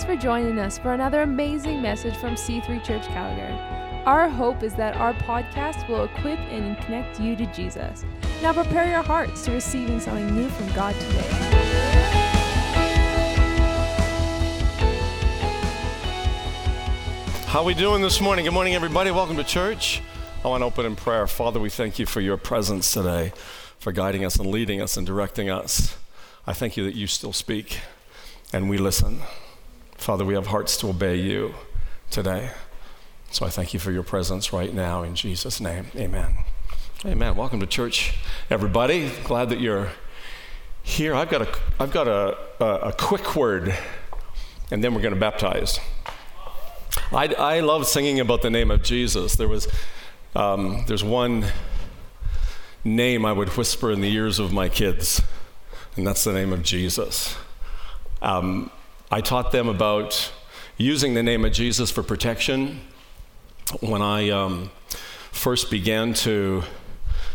Thanks for joining us for another amazing message from C3 Church Calgary. Our hope is that our podcast will equip and connect you to Jesus. Now prepare your hearts to receiving something new from God today. How are we doing this morning? Good morning, everybody. Welcome to church. I want to open in prayer. Father, we thank you for your presence today, for guiding us and leading us and directing us. I thank you that you still speak and we listen. Father, we have hearts to obey you today. So I thank you for your presence right now in Jesus' name. Amen. Amen. Welcome to church, everybody. Glad that you're here. I've got a, I've got a, a, a quick word, and then we're going to baptize. I, I love singing about the name of Jesus. There was, um, there's one name I would whisper in the ears of my kids, and that's the name of Jesus. Um, I taught them about using the name of Jesus for protection. When I um, first began to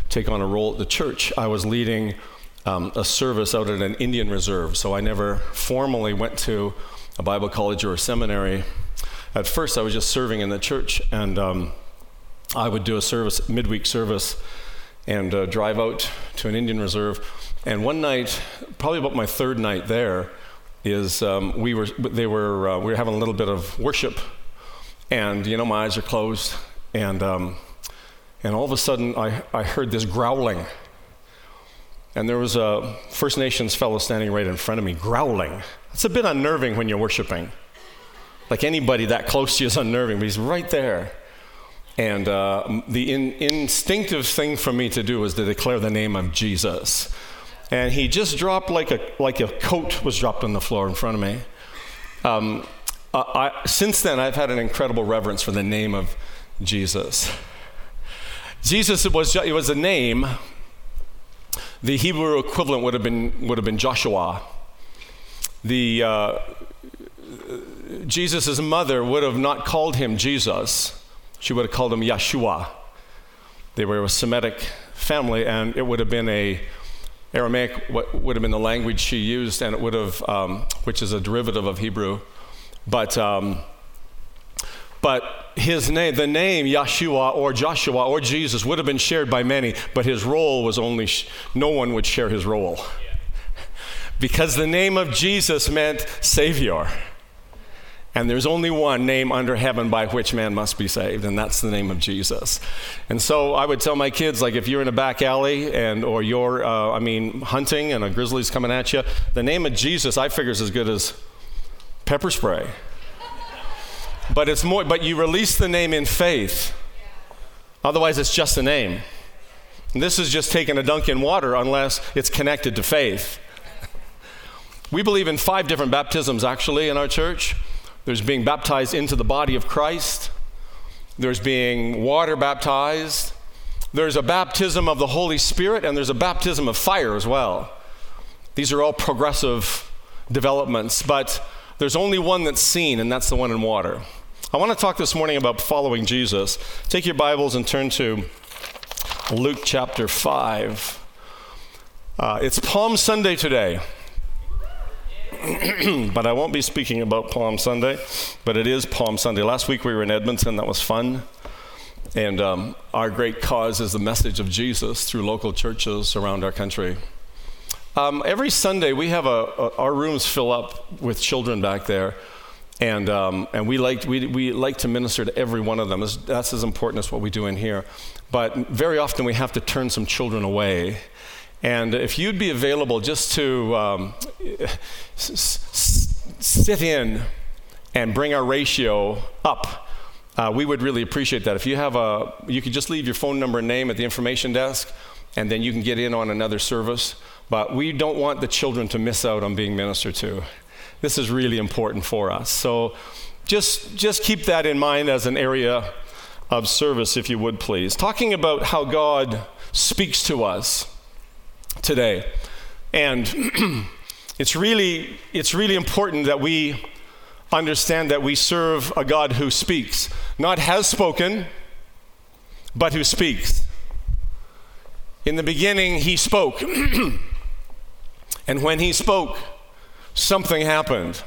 take on a role at the church, I was leading um, a service out at an Indian reserve. So I never formally went to a Bible college or a seminary. At first, I was just serving in the church, and um, I would do a service, midweek service, and uh, drive out to an Indian reserve. And one night, probably about my third night there, is um, we were they were uh, we were having a little bit of worship, and you know my eyes are closed, and um, and all of a sudden I, I heard this growling, and there was a First Nations fellow standing right in front of me growling. It's a bit unnerving when you're worshiping. Like anybody that close to you is unnerving, but he's right there. And uh, the in, instinctive thing for me to do was to declare the name of Jesus and he just dropped like a like a coat was dropped on the floor in front of me. Um, I, since then, I've had an incredible reverence for the name of Jesus. Jesus was it was a name. The Hebrew equivalent would have been would have been Joshua. The uh, Jesus' mother would have not called him Jesus. She would have called him Yeshua. They were a Semitic family, and it would have been a Aramaic what would have been the language she used, and it would have, um, which is a derivative of Hebrew. But, um, but his name, the name Yeshua or Joshua or Jesus would have been shared by many, but his role was only, sh- no one would share his role. Because the name of Jesus meant Savior. And there's only one name under heaven by which man must be saved, and that's the name of Jesus. And so I would tell my kids, like, if you're in a back alley and or you're, uh, I mean, hunting and a grizzly's coming at you, the name of Jesus I figure is as good as pepper spray. but it's more. But you release the name in faith. Otherwise, it's just a name. And this is just taking a dunk in water unless it's connected to faith. we believe in five different baptisms actually in our church. There's being baptized into the body of Christ. There's being water baptized. There's a baptism of the Holy Spirit, and there's a baptism of fire as well. These are all progressive developments, but there's only one that's seen, and that's the one in water. I want to talk this morning about following Jesus. Take your Bibles and turn to Luke chapter 5. Uh, it's Palm Sunday today. but I won't be speaking about Palm Sunday, but it is Palm Sunday. Last week we were in Edmonton, that was fun. And um, our great cause is the message of Jesus through local churches around our country. Um, every Sunday we have a, a, our rooms fill up with children back there. And, um, and we, like, we, we like to minister to every one of them. That's as important as what we do in here. But very often we have to turn some children away and if you'd be available just to um, sit in and bring our ratio up, uh, we would really appreciate that. If you have a, you could just leave your phone number and name at the information desk, and then you can get in on another service. But we don't want the children to miss out on being ministered to. This is really important for us. So just, just keep that in mind as an area of service, if you would please. Talking about how God speaks to us today. And it's really, it's really important that we understand that we serve a God who speaks, not has spoken, but who speaks. In the beginning, he spoke. and when he spoke, something happened.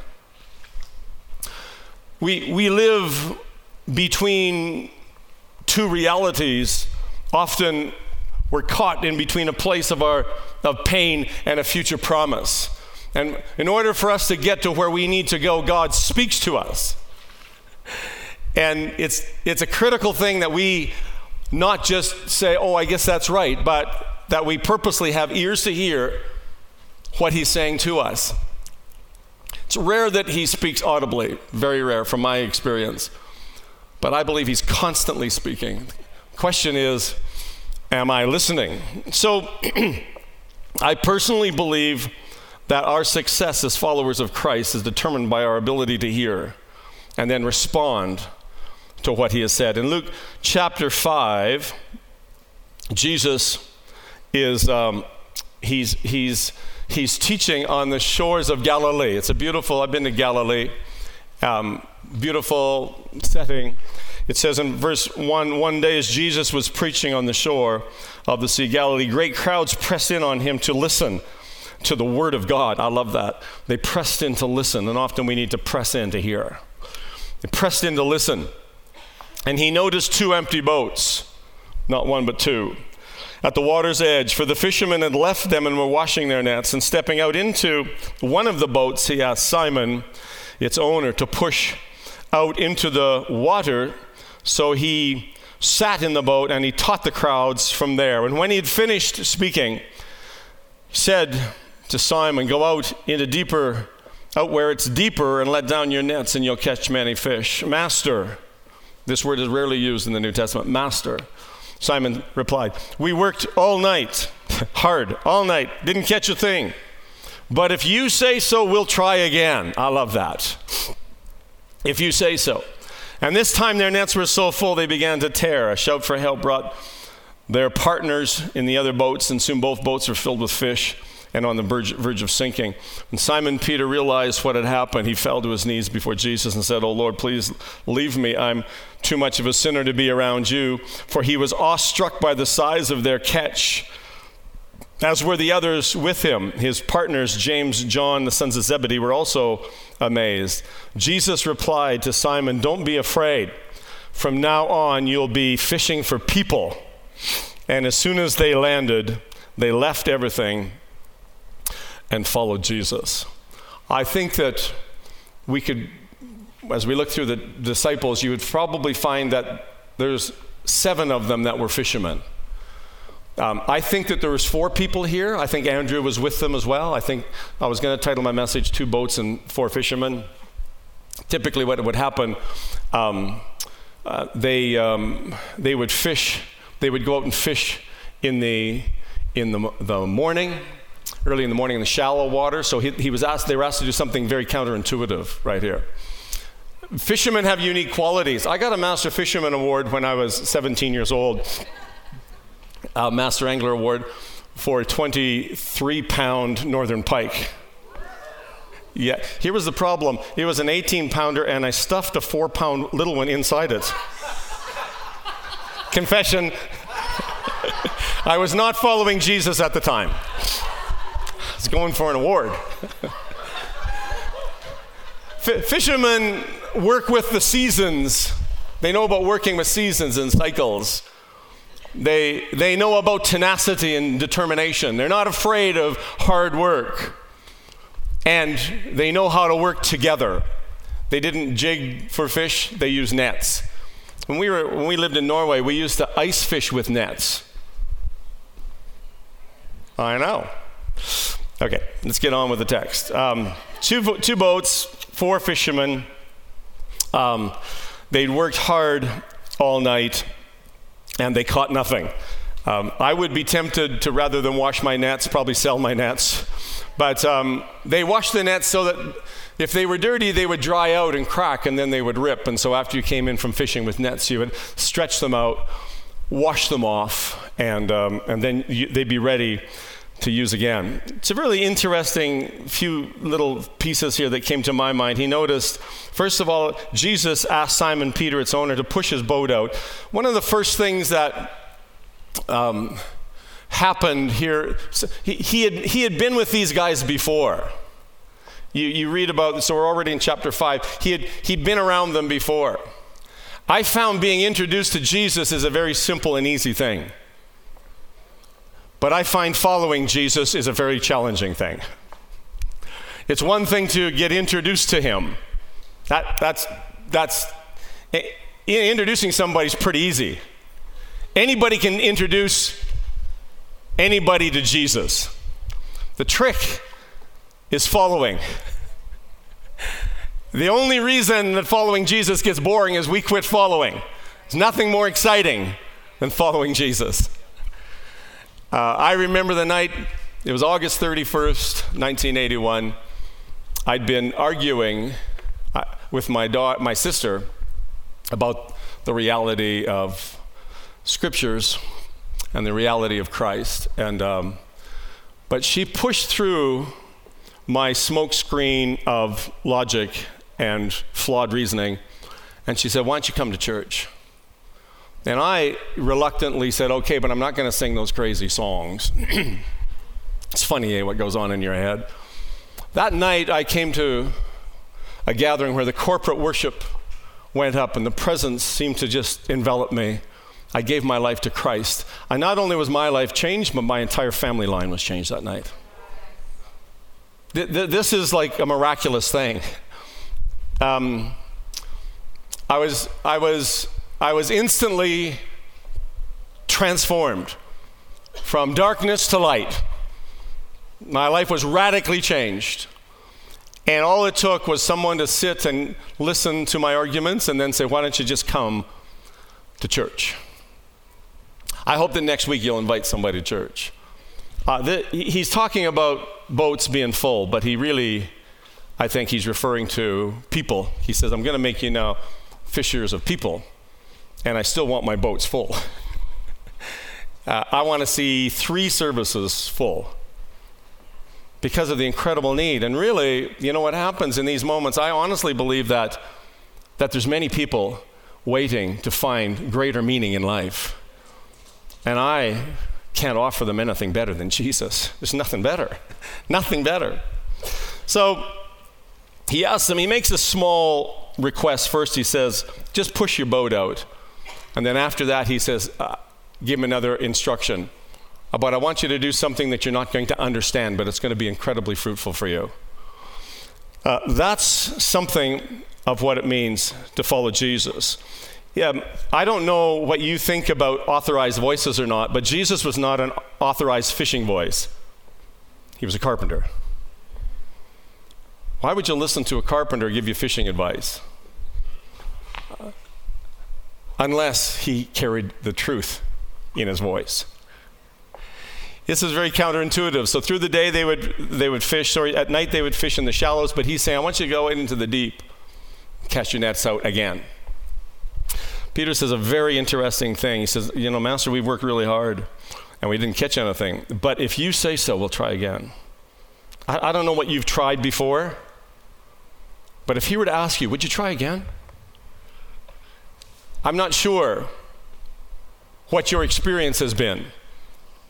we, we live between two realities. Often we're caught in between a place of, our, of pain and a future promise. And in order for us to get to where we need to go, God speaks to us. And it's, it's a critical thing that we not just say, oh, I guess that's right, but that we purposely have ears to hear what He's saying to us. It's rare that He speaks audibly, very rare from my experience. But I believe He's constantly speaking. Question is, am I listening? So I personally believe that our success as followers of Christ is determined by our ability to hear and then respond to what he has said. In Luke chapter 5, Jesus is, um, he's, he's, he's teaching on the shores of Galilee. It's a beautiful, I've been to Galilee, um, beautiful setting. It says in verse 1 One day as Jesus was preaching on the shore of the Sea of Galilee, great crowds pressed in on him to listen to the Word of God. I love that. They pressed in to listen, and often we need to press in to hear. They pressed in to listen. And he noticed two empty boats, not one but two, at the water's edge, for the fishermen had left them and were washing their nets. And stepping out into one of the boats, he asked Simon, its owner, to push out into the water. So he sat in the boat and he taught the crowds from there. And when he had finished speaking, he said, to Simon, Go out into deeper, out where it's deeper, and let down your nets, and you'll catch many fish. Master, this word is rarely used in the New Testament. Master. Simon replied, We worked all night, hard, all night, didn't catch a thing. But if you say so, we'll try again. I love that. If you say so. And this time their nets were so full they began to tear. A shout for help brought their partners in the other boats, and soon both boats were filled with fish and on the verge, verge, of sinking. When Simon Peter realized what had happened, he fell to his knees before Jesus and said, Oh Lord, please leave me. I'm too much of a sinner to be around you. For he was awestruck by the size of their catch, as were the others with him. His partners, James, John, the sons of Zebedee, were also amazed. Jesus replied to Simon, Don't be afraid. From now on, you'll be fishing for people. And as soon as they landed, they left everything and followed Jesus. I think that we could, as we look through the disciples, you would probably find that there's seven of them that were fishermen. Um, I think that there was four people here. I think Andrew was with them as well. I think I was going to title my message "Two Boats and Four Fishermen." Typically, what would happen, um, uh, they um, they would fish. They would go out and fish in the in the, the morning early in the morning in the shallow water. So he, he was asked, they were asked to do something very counterintuitive right here. Fishermen have unique qualities. I got a Master Fisherman Award when I was 17 years old, a Master Angler Award for a 23 pound northern pike. Yeah, here was the problem. It was an 18 pounder, and I stuffed a four pound little one inside it. Confession I was not following Jesus at the time. He's going for an award. Fishermen work with the seasons. They know about working with seasons and cycles. They, they know about tenacity and determination. They're not afraid of hard work. And they know how to work together. They didn't jig for fish, they used nets. When we, were, when we lived in Norway, we used to ice fish with nets. I know. Okay, let's get on with the text. Um, two, two boats, four fishermen. Um, they'd worked hard all night and they caught nothing. Um, I would be tempted to, rather than wash my nets, probably sell my nets. But um, they washed the nets so that if they were dirty, they would dry out and crack and then they would rip. And so after you came in from fishing with nets, you would stretch them out, wash them off, and, um, and then you, they'd be ready to use again. It's a really interesting few little pieces here that came to my mind. He noticed, first of all, Jesus asked Simon Peter, its owner, to push his boat out. One of the first things that um, happened here, he, he, had, he had been with these guys before. You, you read about, so we're already in chapter 5. He had, he'd been around them before. I found being introduced to Jesus is a very simple and easy thing. But I find following Jesus is a very challenging thing. It's one thing to get introduced to him. That, that's, that's, introducing somebody's pretty easy. Anybody can introduce anybody to Jesus. The trick is following. The only reason that following Jesus gets boring is we quit following. There's nothing more exciting than following Jesus. Uh, I remember the night, it was August 31st, 1981. I'd been arguing uh, with my, da- my sister about the reality of scriptures and the reality of Christ. And, um, but she pushed through my smokescreen of logic and flawed reasoning, and she said, Why don't you come to church? And I reluctantly said, okay, but I'm not going to sing those crazy songs. it's funny eh, what goes on in your head. That night, I came to a gathering where the corporate worship went up and the presence seemed to just envelop me. I gave my life to Christ. And not only was my life changed, but my entire family line was changed that night. This is like a miraculous thing. Um, I was, I was I was instantly transformed from darkness to light. My life was radically changed. And all it took was someone to sit and listen to my arguments and then say, Why don't you just come to church? I hope that next week you'll invite somebody to church. Uh, the, he's talking about boats being full, but he really, I think he's referring to people. He says, I'm going to make you now fishers of people and I still want my boats full. uh, I want to see three services full because of the incredible need. And really, you know what happens in these moments? I honestly believe that, that there's many people waiting to find greater meaning in life. And I can't offer them anything better than Jesus. There's nothing better. nothing better. So he asks them, he makes a small request. First, he says, just push your boat out. And then after that, he says, uh, give him another instruction. But I want you to do something that you're not going to understand, but it's going to be incredibly fruitful for you. Uh, that's something of what it means to follow Jesus. Yeah, I don't know what you think about authorized voices or not, but Jesus was not an authorized fishing voice. He was a carpenter. Why would you listen to a carpenter give you fishing advice? Unless he carried the truth in his voice. This is very counterintuitive. So through the day they would they would fish, sorry, at night they would fish in the shallows, but he's saying, I want you to go into the deep, cast your nets out again. Peter says a very interesting thing. He says, You know, Master, we've worked really hard and we didn't catch anything. But if you say so, we'll try again. I, I don't know what you've tried before, but if he were to ask you, would you try again? I'm not sure what your experience has been.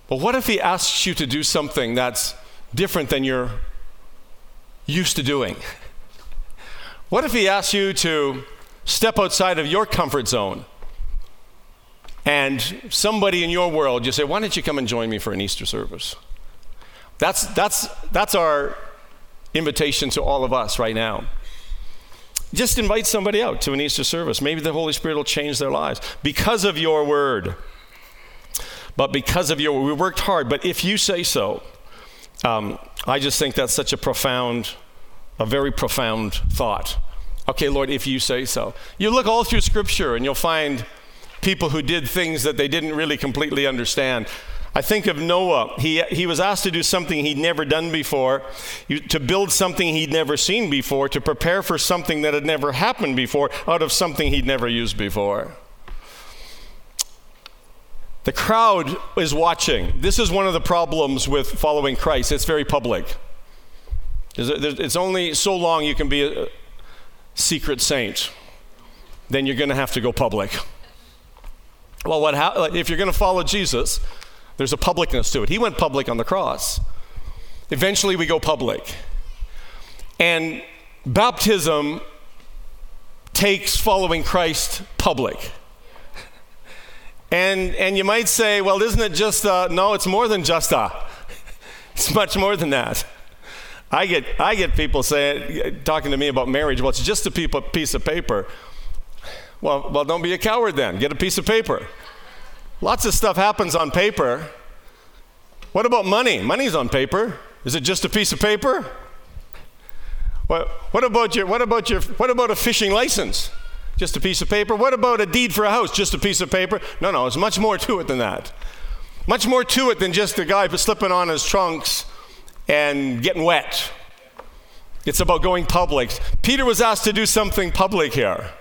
But what if he asks you to do something that's different than you're used to doing? What if he asks you to step outside of your comfort zone and somebody in your world, you say, Why don't you come and join me for an Easter service? That's, that's, that's our invitation to all of us right now. Just invite somebody out to an Easter service. Maybe the Holy Spirit will change their lives because of your word. But because of your, we worked hard. But if you say so, um, I just think that's such a profound, a very profound thought. Okay, Lord, if you say so. You look all through Scripture and you'll find people who did things that they didn't really completely understand. I think of Noah. He, he was asked to do something he'd never done before, to build something he'd never seen before, to prepare for something that had never happened before out of something he'd never used before. The crowd is watching. This is one of the problems with following Christ. It's very public. It's only so long you can be a secret saint. Then you're going to have to go public. Well, what ha- if you're going to follow Jesus, there's a publicness to it. He went public on the cross. Eventually, we go public. And baptism takes following Christ public. And, and you might say, well, isn't it just a, no, it's more than just uh, a. It's much more than that. I get, I get people saying, talking to me about marriage, well, it's just a piece of paper. Well, well, don't be a coward then. Get a piece of paper. Lots of stuff happens on paper. What about money? Money's on paper. Is it just a piece of paper? What, what about your, what about your, what about a fishing license? Just a piece of paper? What about a deed for a house? Just a piece of paper? No, no, there's much more to it than that. Much more to it than just a guy slipping on his trunks and getting wet. It's about going public. Peter was asked to do something public here.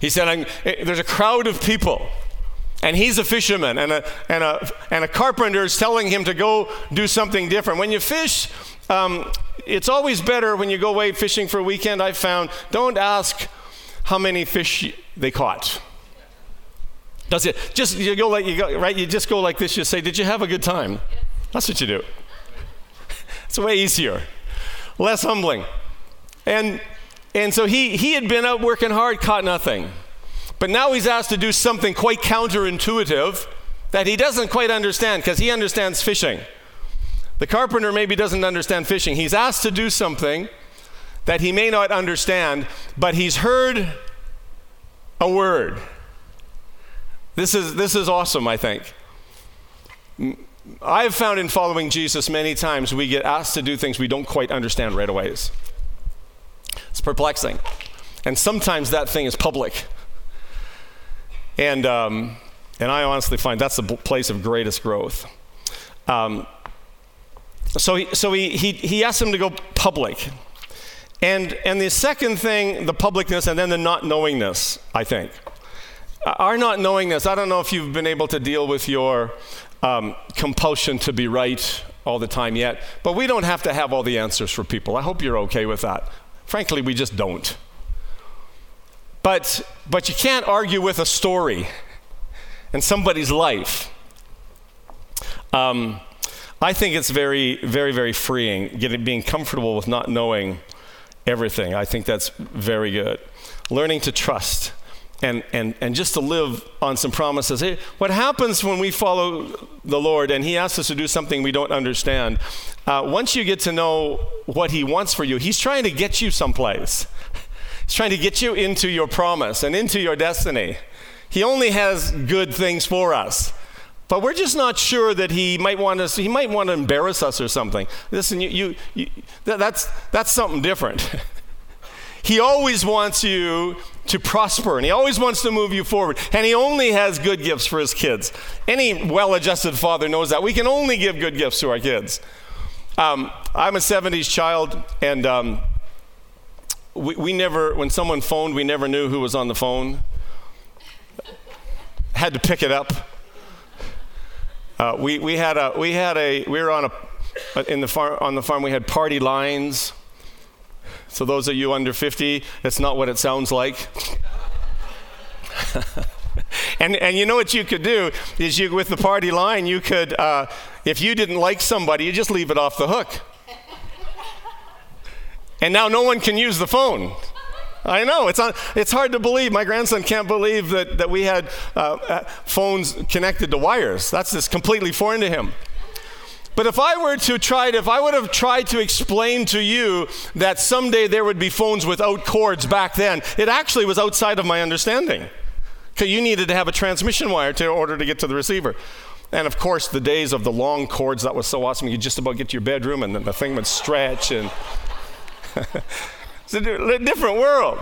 He said, eh, There's a crowd of people, and he's a fisherman, and a, and a, and a carpenter is telling him to go do something different. When you fish, um, it's always better when you go away fishing for a weekend, I've found, don't ask how many fish they caught. Does it just you go like you go right? You just go like this. You say, "Did you have a good time?" That's what you do. It's way easier, less humbling, and and so he he had been out working hard, caught nothing, but now he's asked to do something quite counterintuitive that he doesn't quite understand because he understands fishing. The carpenter maybe doesn't understand fishing. He's asked to do something that he may not understand, but he's heard a word. This is, this is awesome, I think. I've found in following Jesus many times we get asked to do things we don't quite understand right away. It's perplexing. And sometimes that thing is public. And, um, and I honestly find that's the place of greatest growth. Um, so he, so he, he, he asked him to go public. And, and the second thing, the publicness, and then the not knowingness, I think. Our not knowingness, I don't know if you've been able to deal with your um, compulsion to be right all the time yet, but we don't have to have all the answers for people. I hope you're okay with that. Frankly, we just don't. But, but you can't argue with a story and somebody's life. Um, I think it's very, very, very freeing, getting, being comfortable with not knowing everything. I think that's very good. Learning to trust and, and, and just to live on some promises. Hey, what happens when we follow the Lord and He asks us to do something we don't understand? Uh, once you get to know what He wants for you, He's trying to get you someplace. He's trying to get you into your promise and into your destiny. He only has good things for us. But we're just not sure that he might want us, he might want to embarrass us or something. Listen, you, you, you that, that's, that's something different. he always wants you to prosper and he always wants to move you forward. And he only has good gifts for his kids. Any well adjusted father knows that. We can only give good gifts to our kids. Um, I'm a 70s child, and um, we, we never, when someone phoned, we never knew who was on the phone. Had to pick it up uh, we, we had a we had a we were on a in the farm on the farm we had party lines. So those of you under 50, that's not what it sounds like. and and you know what you could do is you with the party line you could uh, if you didn't like somebody you just leave it off the hook. And now no one can use the phone. I know, it's, it's hard to believe. My grandson can't believe that, that we had uh, uh, phones connected to wires. That's just completely foreign to him. But if I were to try to, if I would have tried to explain to you that someday there would be phones without cords back then, it actually was outside of my understanding. Because you needed to have a transmission wire to, in order to get to the receiver. And of course, the days of the long cords, that was so awesome. You just about get to your bedroom and then the thing would stretch and. It's a different world.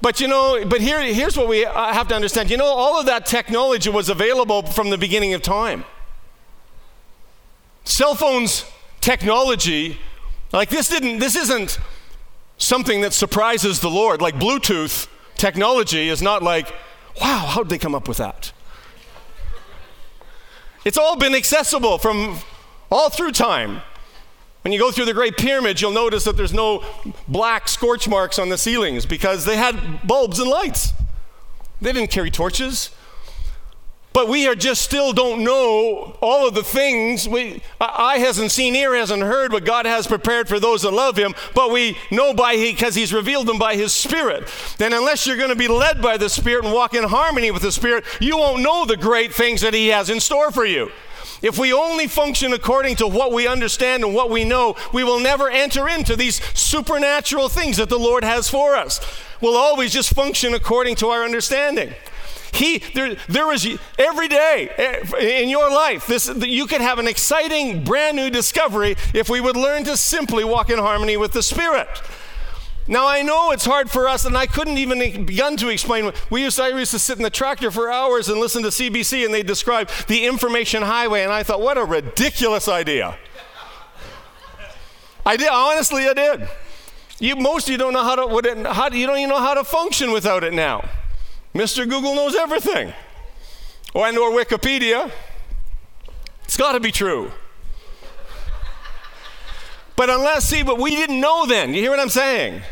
But you know, but here, here's what we uh, have to understand. You know, all of that technology was available from the beginning of time. Cell phones technology, like this didn't, this isn't something that surprises the Lord. Like Bluetooth technology is not like, wow, how did they come up with that? It's all been accessible from all through time. When you go through the Great Pyramid, you'll notice that there's no black scorch marks on the ceilings because they had bulbs and lights. They didn't carry torches. But we are just still don't know all of the things. We, eye hasn't seen, ear hasn't heard what God has prepared for those that love Him. But we know by He because He's revealed them by His Spirit. Then, unless you're going to be led by the Spirit and walk in harmony with the Spirit, you won't know the great things that He has in store for you. If we only function according to what we understand and what we know, we will never enter into these supernatural things that the Lord has for us. We'll always just function according to our understanding. He, there, there is every day eh, in your life, this, you could have an exciting, brand new discovery if we would learn to simply walk in harmony with the Spirit. Now I know it's hard for us, and I couldn't even begin to explain. We used to, I used to sit in the tractor for hours and listen to CBC, and they describe the information highway, and I thought, what a ridiculous idea. I did honestly, I did. You, most of you don't know how to. What it, how, you don't even know how to function without it now. Mr. Google knows everything. Or I know Wikipedia. It's got to be true. But unless, see, but we didn't know then. You hear what I'm saying?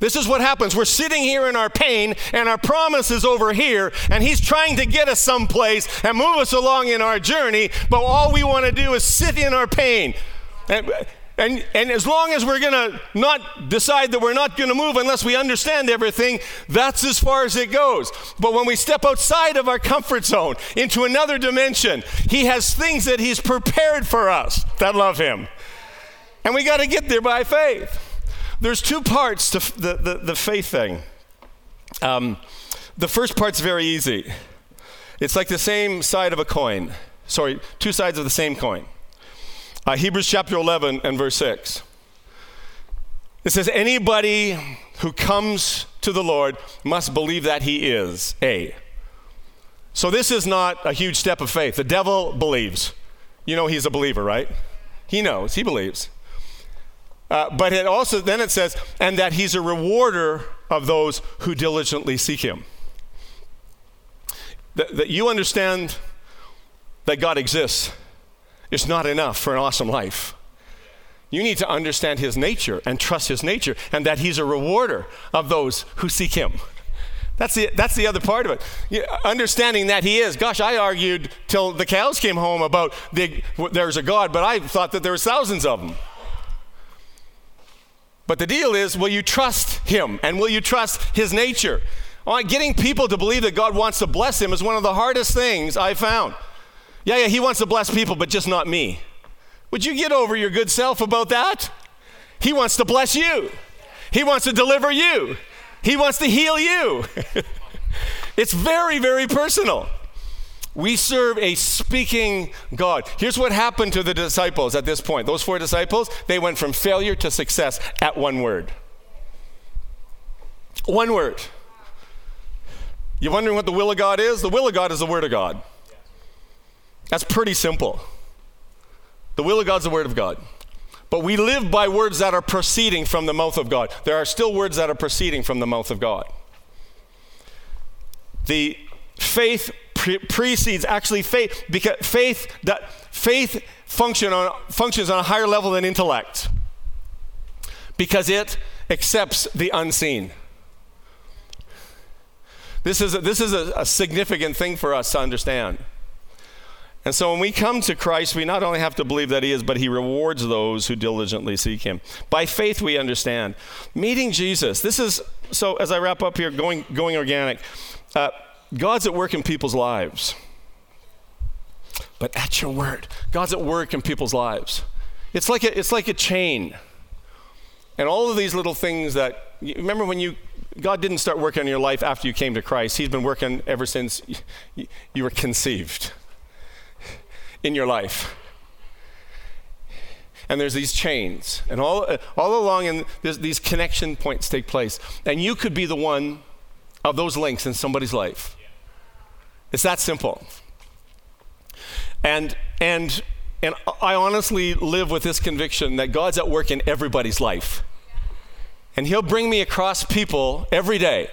This is what happens. We're sitting here in our pain, and our promise is over here, and He's trying to get us someplace and move us along in our journey, but all we want to do is sit in our pain. And, and, and as long as we're going to not decide that we're not going to move unless we understand everything, that's as far as it goes. But when we step outside of our comfort zone into another dimension, He has things that He's prepared for us that love Him. And we got to get there by faith. There's two parts to the, the, the faith thing. Um, the first part's very easy. It's like the same side of a coin. Sorry, two sides of the same coin. Uh, Hebrews chapter 11 and verse 6. It says, Anybody who comes to the Lord must believe that he is A. So this is not a huge step of faith. The devil believes. You know he's a believer, right? He knows, he believes. Uh, but it also, then it says, and that he's a rewarder of those who diligently seek him. That, that you understand that God exists is not enough for an awesome life. You need to understand his nature and trust his nature and that he's a rewarder of those who seek him. That's the, that's the other part of it. Understanding that he is. Gosh, I argued till the cows came home about the, there's a God, but I thought that there was thousands of them. But the deal is, will you trust him and will you trust his nature? Getting people to believe that God wants to bless him is one of the hardest things I found. Yeah, yeah, he wants to bless people, but just not me. Would you get over your good self about that? He wants to bless you, he wants to deliver you, he wants to heal you. it's very, very personal. We serve a speaking God. Here's what happened to the disciples at this point. Those four disciples, they went from failure to success at one word. One word. You're wondering what the will of God is? The will of God is the Word of God. That's pretty simple. The will of God is the Word of God. But we live by words that are proceeding from the mouth of God. There are still words that are proceeding from the mouth of God. The faith pre- precedes actually faith because faith that faith function on, functions on a higher level than intellect because it accepts the unseen. This is a, this is a, a significant thing for us to understand. And so when we come to Christ, we not only have to believe that He is, but He rewards those who diligently seek Him. By faith, we understand. Meeting Jesus. This is, so as I wrap up here, going, going organic, uh, God's at work in people's lives. But at your word, God's at work in people's lives. It's like a, it's like a chain. And all of these little things that, remember when you, God didn't start working on your life after you came to Christ. He's been working ever since you were conceived in your life. And there's these chains, and all, all along, and these connection points take place. And you could be the one of those links in somebody's life. It's that simple. And, and, and I honestly live with this conviction that God's at work in everybody's life. And He'll bring me across people every day.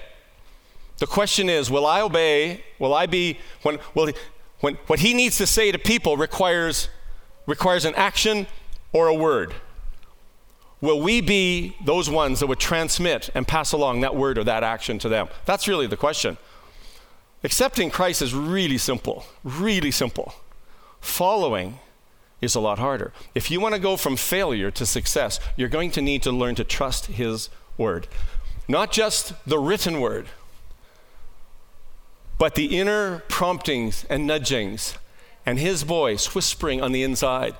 The question is, will I obey? Will I be, when, will, when, what he needs to say to people requires, requires an action or a word. Will we be those ones that would transmit and pass along that word or that action to them? That's really the question. Accepting Christ is really simple, really simple. Following is a lot harder. If you want to go from failure to success, you're going to need to learn to trust His word. Not just the written word, but the inner promptings and nudgings and His voice whispering on the inside.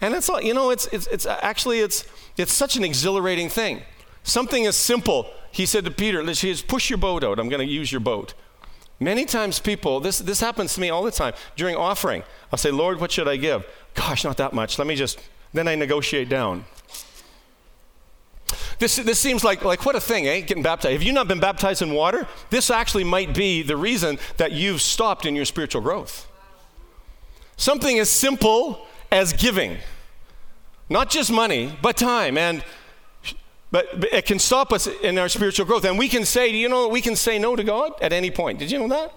And it's, you know, it's, it's, it's actually, it's, it's such an exhilarating thing. Something as simple, he said to Peter, let's push your boat out. I'm going to use your boat. Many times people, this, this happens to me all the time, during offering, I'll say, Lord, what should I give? Gosh, not that much. Let me just, then I negotiate down. This, this seems like, like what a thing, eh? Getting baptized. Have you not been baptized in water? This actually might be the reason that you've stopped in your spiritual growth. Something as simple as giving, not just money, but time. And but, but, it can stop us in our spiritual growth. And we can say, you know, we can say no to God at any point. Did you know that?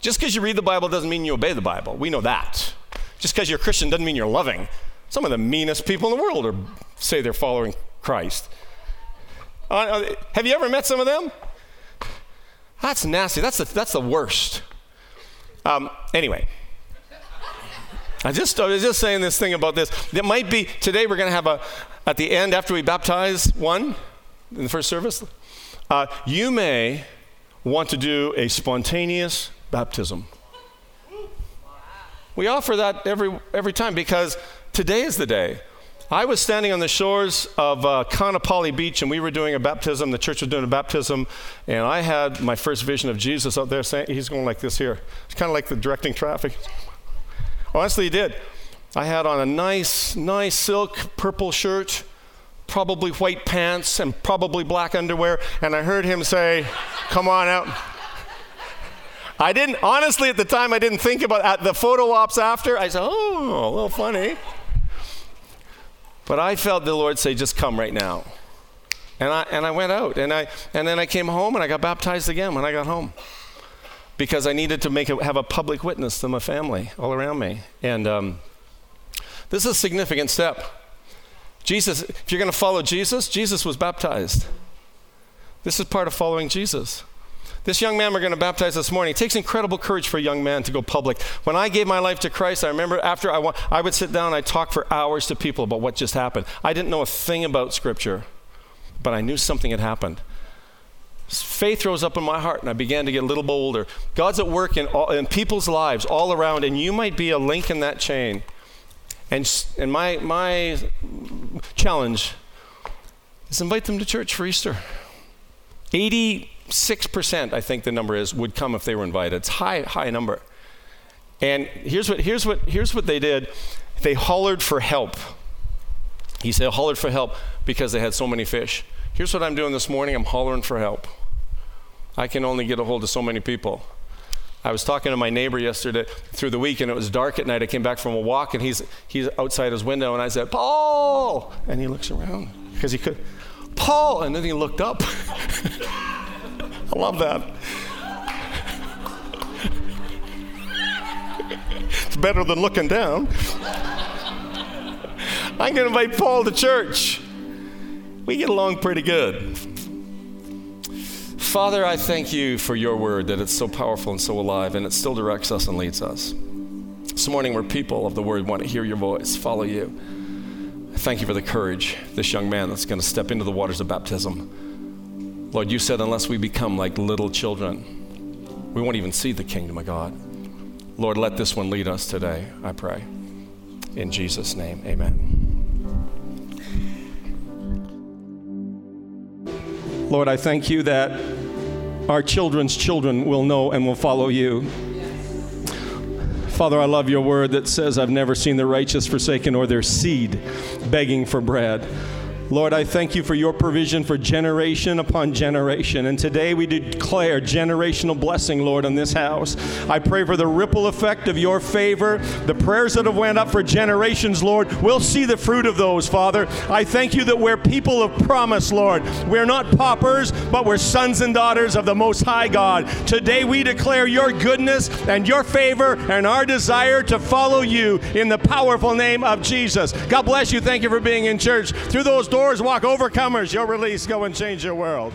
Just because you read the Bible doesn't mean you obey the Bible. We know that. Just because you're a Christian doesn't mean you're loving. Some of the meanest people in the world are, say they're following Christ. Uh, uh, have you ever met some of them? That's nasty. That's the, that's the worst. Um, anyway, I just I was just saying this thing about this. It might be today. We're going to have a at the end after we baptize one in the first service. Uh, you may want to do a spontaneous baptism. We offer that every, every time because today is the day. I was standing on the shores of uh, Kaanapali Beach and we were doing a baptism. The church was doing a baptism, and I had my first vision of Jesus out there saying, He's going like this here. It's kind of like the directing traffic. Honestly, he did. I had on a nice, nice silk purple shirt, probably white pants, and probably black underwear, and I heard him say, Come on out. I didn't, honestly, at the time, I didn't think about at the photo ops after. I said, oh, a little funny. But I felt the Lord say, just come right now. And I, and I went out. And, I, and then I came home and I got baptized again when I got home. Because I needed to make a, have a public witness to my family all around me. And um, this is a significant step. Jesus, if you're going to follow Jesus, Jesus was baptized. This is part of following Jesus. This young man we're going to baptize this morning, it takes incredible courage for a young man to go public. When I gave my life to Christ, I remember after I, I would sit down I'd talk for hours to people about what just happened. I didn't know a thing about Scripture, but I knew something had happened. Faith rose up in my heart, and I began to get a little bolder. God's at work in, all, in people's lives all around, and you might be a link in that chain. And, and my, my challenge is invite them to church for Easter. 80 6%, I think the number is, would come if they were invited. It's high, high number. And here's what, here's what, here's what they did they hollered for help. He said, hollered for help because they had so many fish. Here's what I'm doing this morning I'm hollering for help. I can only get a hold of so many people. I was talking to my neighbor yesterday through the week, and it was dark at night. I came back from a walk, and he's, he's outside his window, and I said, Paul! And he looks around because he could, Paul! And then he looked up. I love that. it's better than looking down. I'm going to invite Paul to church. We get along pretty good. Father, I thank you for your word that it's so powerful and so alive and it still directs us and leads us. This morning, we're people of the word, want to hear your voice, follow you. Thank you for the courage, this young man that's going to step into the waters of baptism Lord, you said, unless we become like little children, we won't even see the kingdom of God. Lord, let this one lead us today, I pray. In Jesus' name, amen. Lord, I thank you that our children's children will know and will follow you. Father, I love your word that says, I've never seen the righteous forsaken or their seed begging for bread. Lord, I thank you for your provision for generation upon generation. And today we declare generational blessing, Lord, on this house. I pray for the ripple effect of your favor. The prayers that have went up for generations, Lord, we'll see the fruit of those, Father. I thank you that we're people of promise, Lord. We're not paupers, but we're sons and daughters of the Most High God. Today we declare your goodness and your favor and our desire to follow you in the powerful name of Jesus. God bless you. Thank you for being in church. Through those doors, walk overcomers. Your release, go and change your world.